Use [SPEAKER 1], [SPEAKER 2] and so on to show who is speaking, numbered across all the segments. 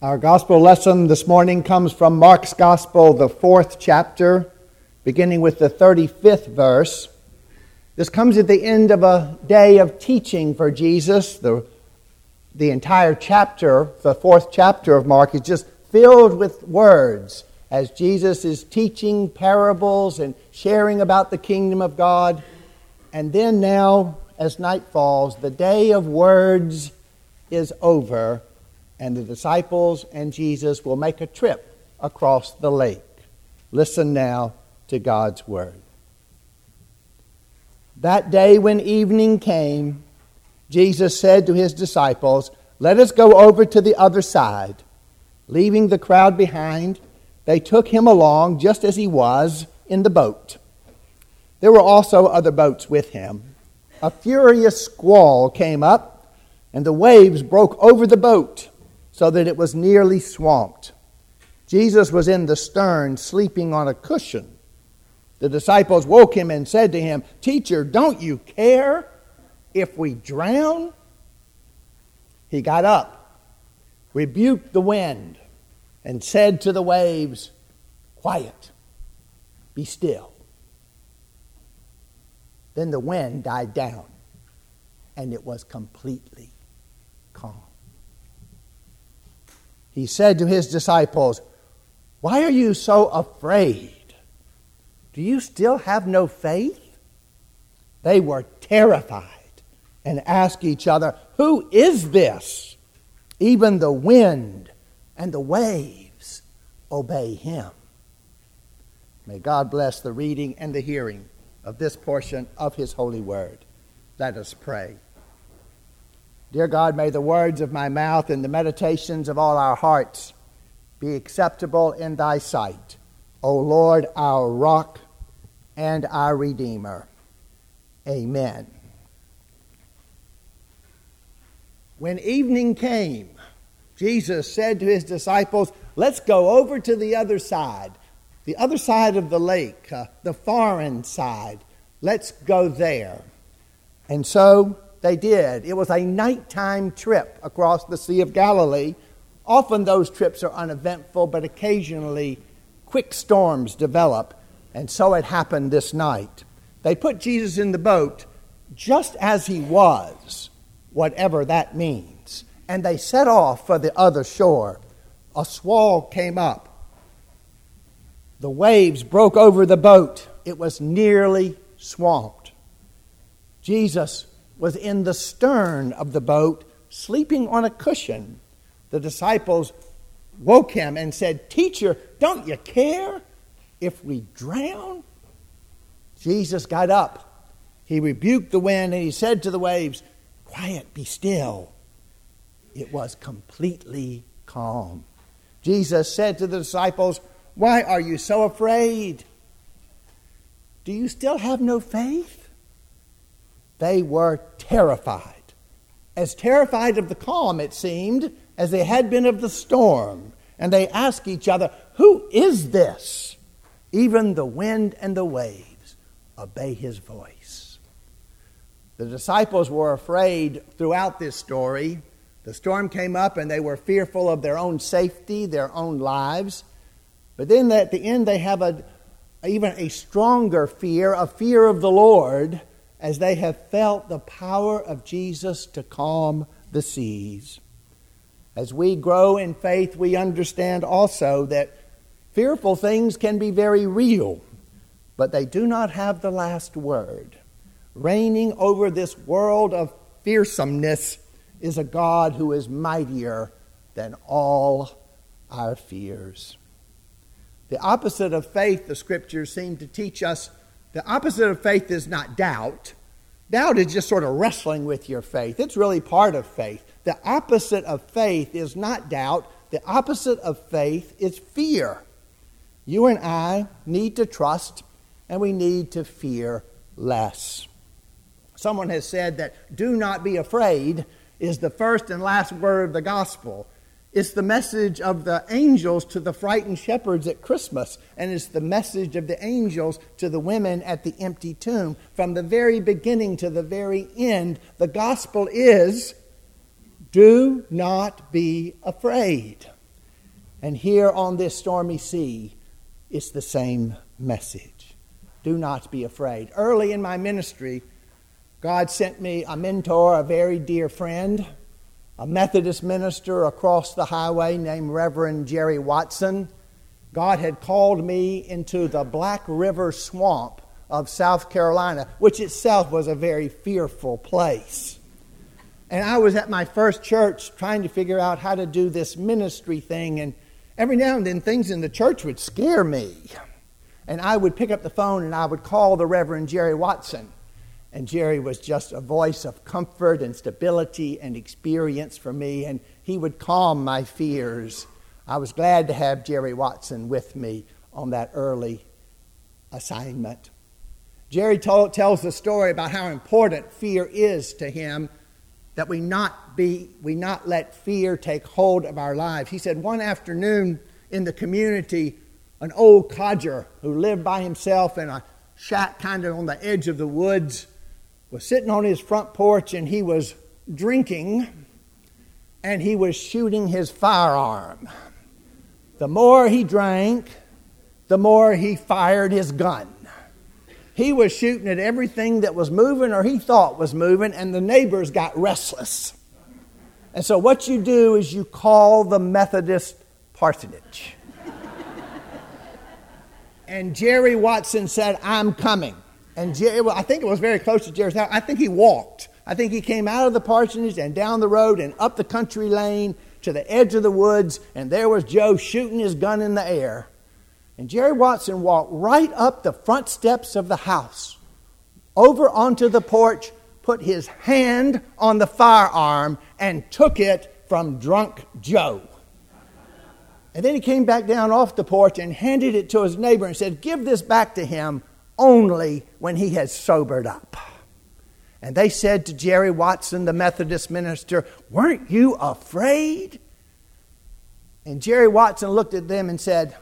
[SPEAKER 1] Our gospel lesson this morning comes from Mark's gospel, the fourth chapter, beginning with the 35th verse. This comes at the end of a day of teaching for Jesus. The, the entire chapter, the fourth chapter of Mark, is just filled with words as Jesus is teaching parables and sharing about the kingdom of God. And then now, as night falls, the day of words is over and the disciples and Jesus will make a trip across the lake. Listen now to God's word. That day when evening came, Jesus said to his disciples, Let us go over to the other side. Leaving the crowd behind, they took him along just as he was in the boat. There were also other boats with him. A furious squall came up, and the waves broke over the boat so that it was nearly swamped. Jesus was in the stern, sleeping on a cushion. The disciples woke him and said to him, Teacher, don't you care if we drown? He got up, rebuked the wind, and said to the waves, Quiet, be still. Then the wind died down, and it was completely calm he said to his disciples, Why are you so afraid? Do you still have no faith? They were terrified and asked each other, Who is this? Even the wind and the waves obey him. May God bless the reading and the hearing of this portion of his holy word. Let us pray. Dear God, may the words of my mouth and the meditations of all our hearts be acceptable in thy sight, O Lord, our rock and our Redeemer. Amen. When evening came, Jesus said to his disciples, Let's go over to the other side, the other side of the lake, uh, the foreign side. Let's go there. And so they did. It was a nighttime trip across the Sea of Galilee. Often those trips are uneventful, but occasionally quick storms develop, and so it happened this night. They put Jesus in the boat just as he was, whatever that means, and they set off for the other shore. A squall came up. The waves broke over the boat. It was nearly swamped. Jesus was in the stern of the boat, sleeping on a cushion. The disciples woke him and said, Teacher, don't you care if we drown? Jesus got up. He rebuked the wind and he said to the waves, Quiet, be still. It was completely calm. Jesus said to the disciples, Why are you so afraid? Do you still have no faith? They were terrified. As terrified of the calm, it seemed, as they had been of the storm. And they asked each other, Who is this? Even the wind and the waves obey his voice. The disciples were afraid throughout this story. The storm came up and they were fearful of their own safety, their own lives. But then at the end, they have a, even a stronger fear, a fear of the Lord as they have felt the power of Jesus to calm the seas. As we grow in faith, we understand also that fearful things can be very real, but they do not have the last word. Reigning over this world of fearsomeness is a God who is mightier than all our fears. The opposite of faith, the scriptures seem to teach us, the opposite of faith is not doubt. Doubt is just sort of wrestling with your faith. It's really part of faith. The opposite of faith is not doubt, the opposite of faith is fear. You and I need to trust and we need to fear less. Someone has said that do not be afraid is the first and last word of the gospel. It's the message of the angels to the frightened shepherds at Christmas, and it's the message of the angels to the women at the empty tomb. From the very beginning to the very end, the gospel is do not be afraid. And here on this stormy sea, it's the same message. Do not be afraid. Early in my ministry, God sent me a mentor, a very dear friend, a Methodist minister across the highway named Reverend Jerry Watson. God had called me into the Black River swamp of South Carolina, which itself was a very fearful place. And I was at my first church trying to figure out how to do this ministry thing, and every now and then things in the church would scare me. And I would pick up the phone and I would call the Reverend Jerry Watson. And Jerry was just a voice of comfort and stability and experience for me, and he would calm my fears. I was glad to have Jerry Watson with me on that early assignment. Jerry told, tells the story about how important fear is to him, that we not, be, we not let fear take hold of our lives. He said one afternoon in the community, an old codger who lived by himself in a shack kind of on the edge of the woods was sitting on his front porch and he was drinking and he was shooting his firearm. The more he drank, the more he fired his gun. He was shooting at everything that was moving or he thought was moving, and the neighbors got restless. And so, what you do is you call the Methodist parsonage. and Jerry Watson said, I'm coming. And Jerry, well, I think it was very close to Jerry's house. I think he walked. I think he came out of the parsonage and down the road and up the country lane to the edge of the woods, and there was Joe shooting his gun in the air. And Jerry Watson walked right up the front steps of the house, over onto the porch, put his hand on the firearm, and took it from drunk Joe. And then he came back down off the porch and handed it to his neighbor and said, Give this back to him only when he has sobered up. And they said to Jerry Watson, the Methodist minister, Weren't you afraid? And Jerry Watson looked at them and said,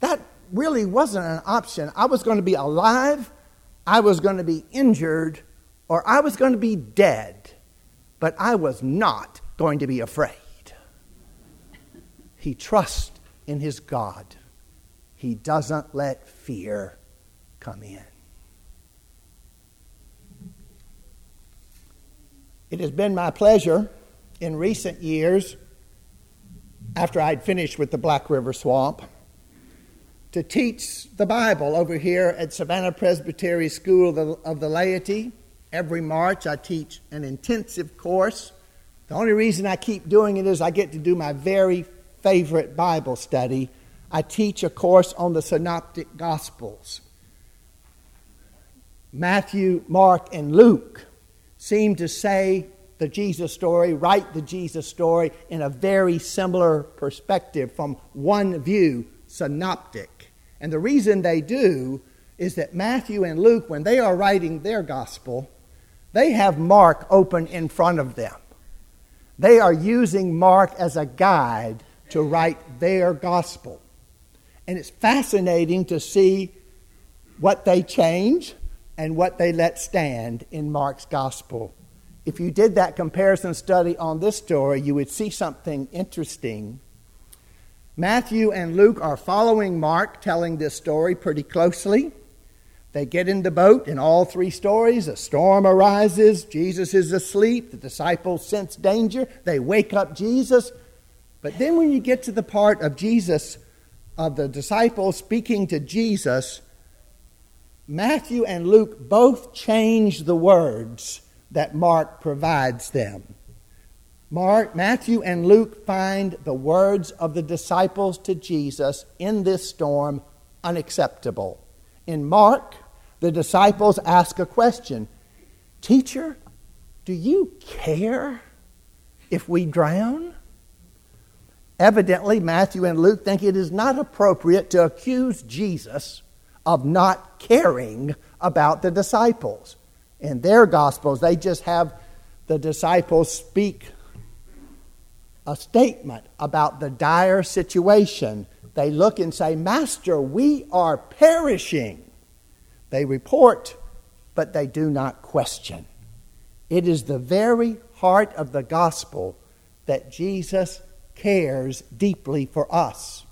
[SPEAKER 1] That really wasn't an option. I was going to be alive, I was going to be injured, or I was going to be dead, but I was not going to be afraid. He trusts in his God, he doesn't let fear come in. It has been my pleasure in recent years, after I'd finished with the Black River Swamp, to teach the Bible over here at Savannah Presbytery School of the, of the Laity. Every March, I teach an intensive course. The only reason I keep doing it is I get to do my very favorite Bible study. I teach a course on the Synoptic Gospels. Matthew, Mark, and Luke seem to say the Jesus story, write the Jesus story in a very similar perspective from one view, synoptic. And the reason they do is that Matthew and Luke, when they are writing their gospel, they have Mark open in front of them. They are using Mark as a guide to write their gospel. And it's fascinating to see what they change and what they let stand in Mark's gospel. If you did that comparison study on this story, you would see something interesting. Matthew and Luke are following Mark telling this story pretty closely. They get in the boat in all three stories. A storm arises. Jesus is asleep. The disciples sense danger. They wake up Jesus. But then, when you get to the part of Jesus, of the disciples speaking to Jesus, Matthew and Luke both change the words that Mark provides them. Mark, Matthew and Luke find the words of the disciples to Jesus in this storm unacceptable. In Mark, the disciples ask a question Teacher, do you care if we drown? Evidently, Matthew and Luke think it is not appropriate to accuse Jesus of not caring about the disciples. In their Gospels, they just have the disciples speak a statement about the dire situation. They look and say, Master, we are perishing. They report, but they do not question. It is the very heart of the gospel that Jesus cares deeply for us.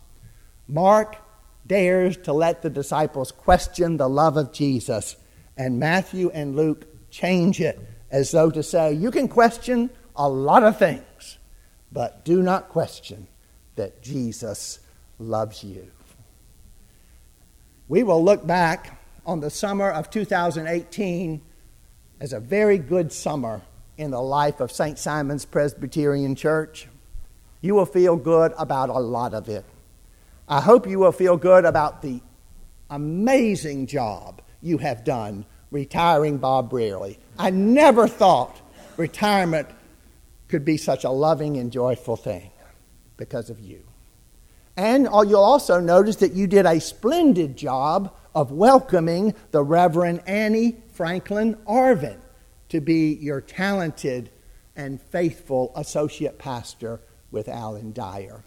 [SPEAKER 1] Mark dares to let the disciples question the love of Jesus, and Matthew and Luke change it as though to say, You can question a lot of things, but do not question that Jesus loves you. We will look back on the summer of 2018 as a very good summer in the life of St. Simon's Presbyterian Church. You will feel good about a lot of it. I hope you will feel good about the amazing job you have done retiring Bob Brearley. I never thought retirement could be such a loving and joyful thing because of you. And uh, you'll also notice that you did a splendid job of welcoming the Reverend Annie Franklin Arvin to be your talented and faithful associate pastor with Alan Dyer.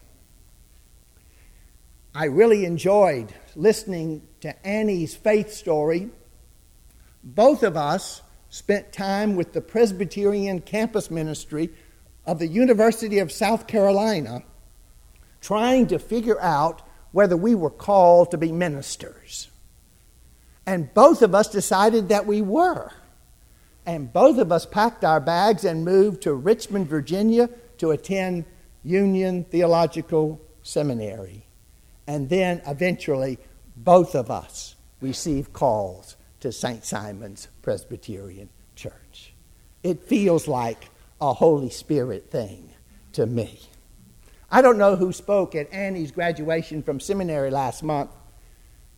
[SPEAKER 1] I really enjoyed listening to Annie's faith story. Both of us spent time with the Presbyterian campus ministry of the University of South Carolina trying to figure out whether we were called to be ministers. And both of us decided that we were. And both of us packed our bags and moved to Richmond, Virginia to attend Union Theological Seminary. And then eventually, both of us receive calls to St. Simon's Presbyterian Church. It feels like a Holy Spirit thing to me. I don't know who spoke at Annie's graduation from seminary last month,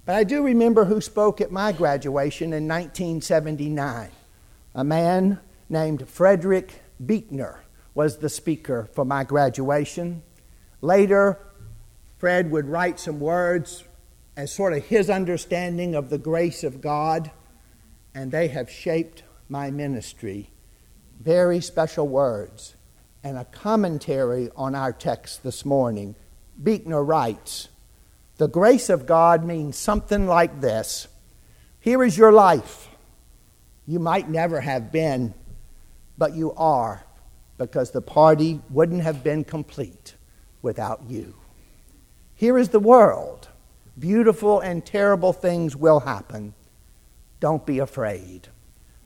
[SPEAKER 1] but I do remember who spoke at my graduation in 1979. A man named Frederick Buechner was the speaker for my graduation. Later, Fred would write some words as sort of his understanding of the grace of God, and they have shaped my ministry. Very special words and a commentary on our text this morning. Buechner writes The grace of God means something like this Here is your life. You might never have been, but you are, because the party wouldn't have been complete without you. Here is the world. Beautiful and terrible things will happen. Don't be afraid.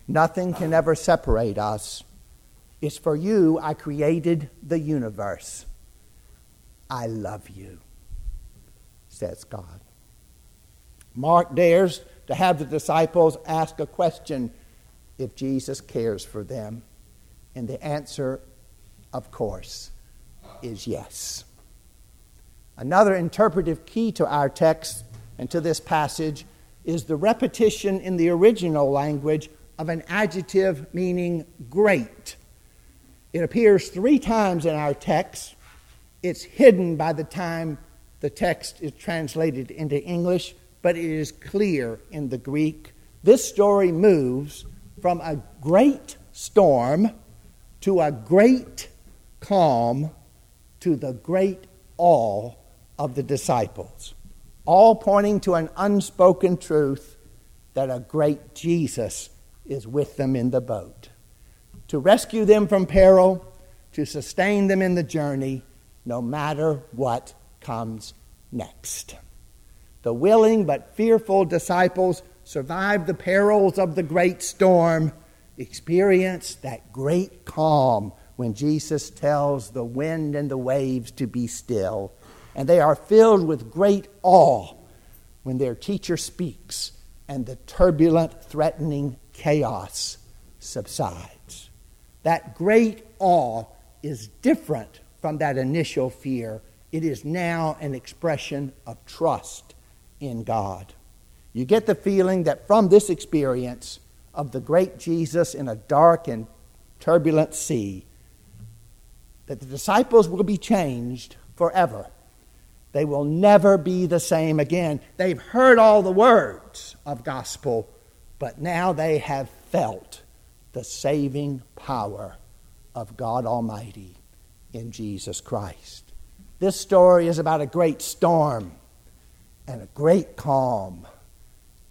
[SPEAKER 1] Nothing can ever separate us it's for you I created the universe. I love you, says God. Mark dares to have the disciples ask a question if Jesus cares for them. And the answer, of course, is yes. Another interpretive key to our text and to this passage is the repetition in the original language of an adjective meaning great. It appears three times in our text. It's hidden by the time the text is translated into English, but it is clear in the Greek. This story moves from a great storm to a great calm to the great awe of the disciples, all pointing to an unspoken truth that a great Jesus is with them in the boat to rescue them from peril, to sustain them in the journey, no matter what comes next. The willing but fearful disciples survived the perils of the great storm, experienced that great calm when Jesus tells the wind and the waves to be still. And they are filled with great awe when their teacher speaks and the turbulent, threatening chaos subsides. That great awe is different from that initial fear. It is now an expression of trust in God. You get the feeling that from this experience of the great Jesus in a dark and turbulent sea, that the disciples will be changed forever. They will never be the same again. They've heard all the words of gospel, but now they have felt the saving power of God Almighty in Jesus Christ. This story is about a great storm and a great calm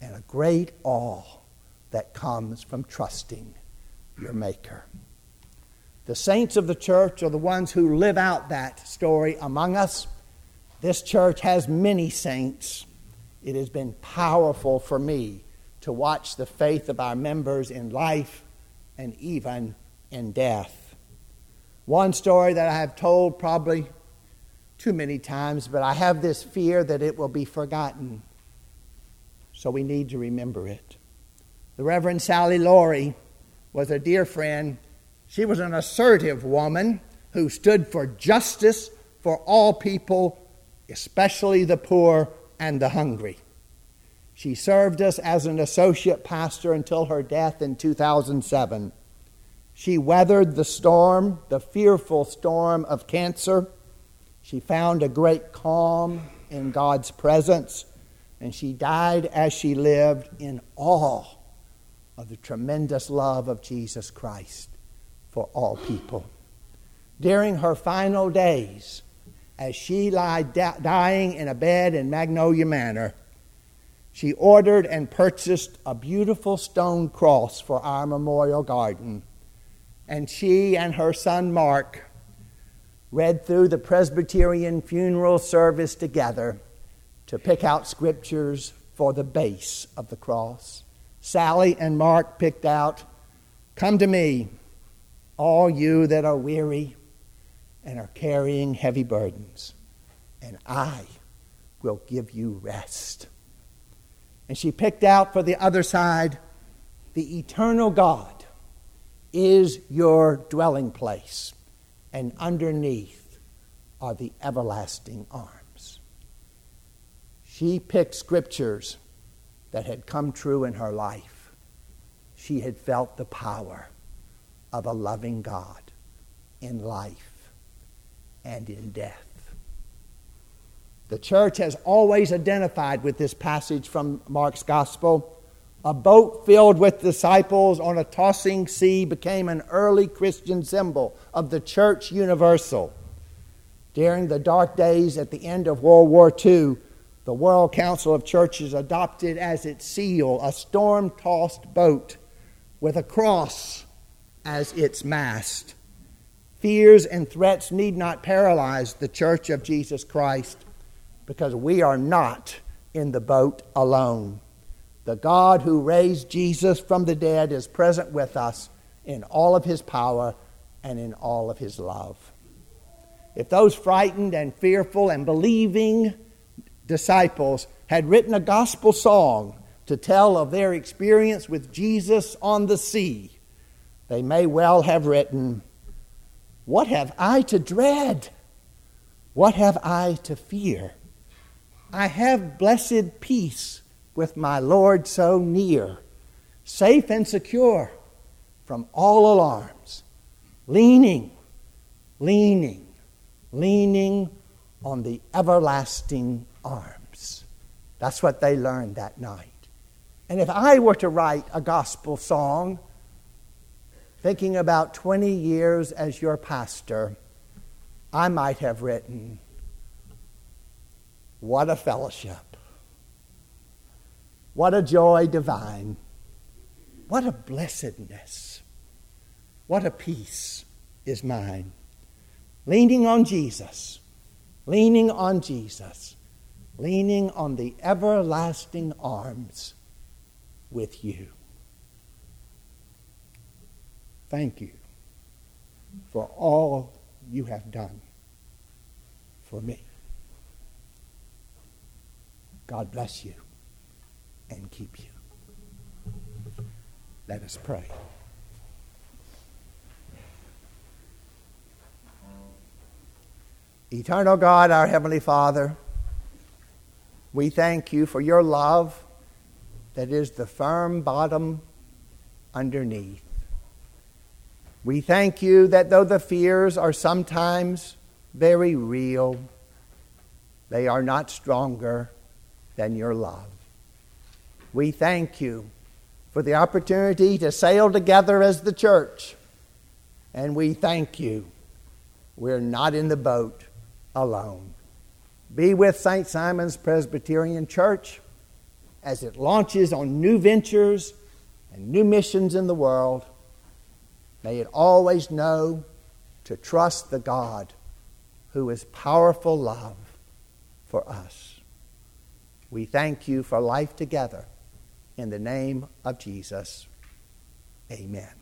[SPEAKER 1] and a great awe that comes from trusting your Maker. The saints of the church are the ones who live out that story among us. This church has many saints. It has been powerful for me to watch the faith of our members in life and even in death. One story that I have told probably too many times, but I have this fear that it will be forgotten. So we need to remember it. The Reverend Sally Laurie was a dear friend. She was an assertive woman who stood for justice for all people, especially the poor and the hungry. She served us as an associate pastor until her death in 2007. She weathered the storm, the fearful storm of cancer. She found a great calm in God's presence, and she died as she lived in awe of the tremendous love of Jesus Christ for all people. During her final days, as she lay dying in a bed in Magnolia Manor, she ordered and purchased a beautiful stone cross for our memorial garden. And she and her son Mark read through the Presbyterian funeral service together to pick out scriptures for the base of the cross. Sally and Mark picked out Come to me, all you that are weary and are carrying heavy burdens, and I will give you rest. And she picked out for the other side the eternal God is your dwelling place, and underneath are the everlasting arms. She picked scriptures that had come true in her life. She had felt the power of a loving God in life and in death. The church has always identified with this passage from Mark's gospel. A boat filled with disciples on a tossing sea became an early Christian symbol of the church universal. During the dark days at the end of World War II, the World Council of Churches adopted as its seal a storm tossed boat with a cross as its mast. Fears and threats need not paralyze the Church of Jesus Christ because we are not in the boat alone. The God who raised Jesus from the dead is present with us in all of his power and in all of his love. If those frightened and fearful and believing disciples had written a gospel song to tell of their experience with Jesus on the sea, they may well have written, What have I to dread? What have I to fear? I have blessed peace with my Lord so near, safe and secure from all alarms, leaning, leaning, leaning on the everlasting arms. That's what they learned that night. And if I were to write a gospel song, thinking about 20 years as your pastor, I might have written, what a fellowship. What a joy divine. What a blessedness. What a peace is mine. Leaning on Jesus, leaning on Jesus, leaning on the everlasting arms with you. Thank you for all you have done for me. God bless you and keep you. Let us pray. Eternal God, our Heavenly Father, we thank you for your love that is the firm bottom underneath. We thank you that though the fears are sometimes very real, they are not stronger than your love. We thank you for the opportunity to sail together as the church. And we thank you. We're not in the boat alone. Be with St. Simon's Presbyterian Church as it launches on new ventures and new missions in the world. May it always know to trust the God who is powerful love for us. We thank you for life together. In the name of Jesus, amen.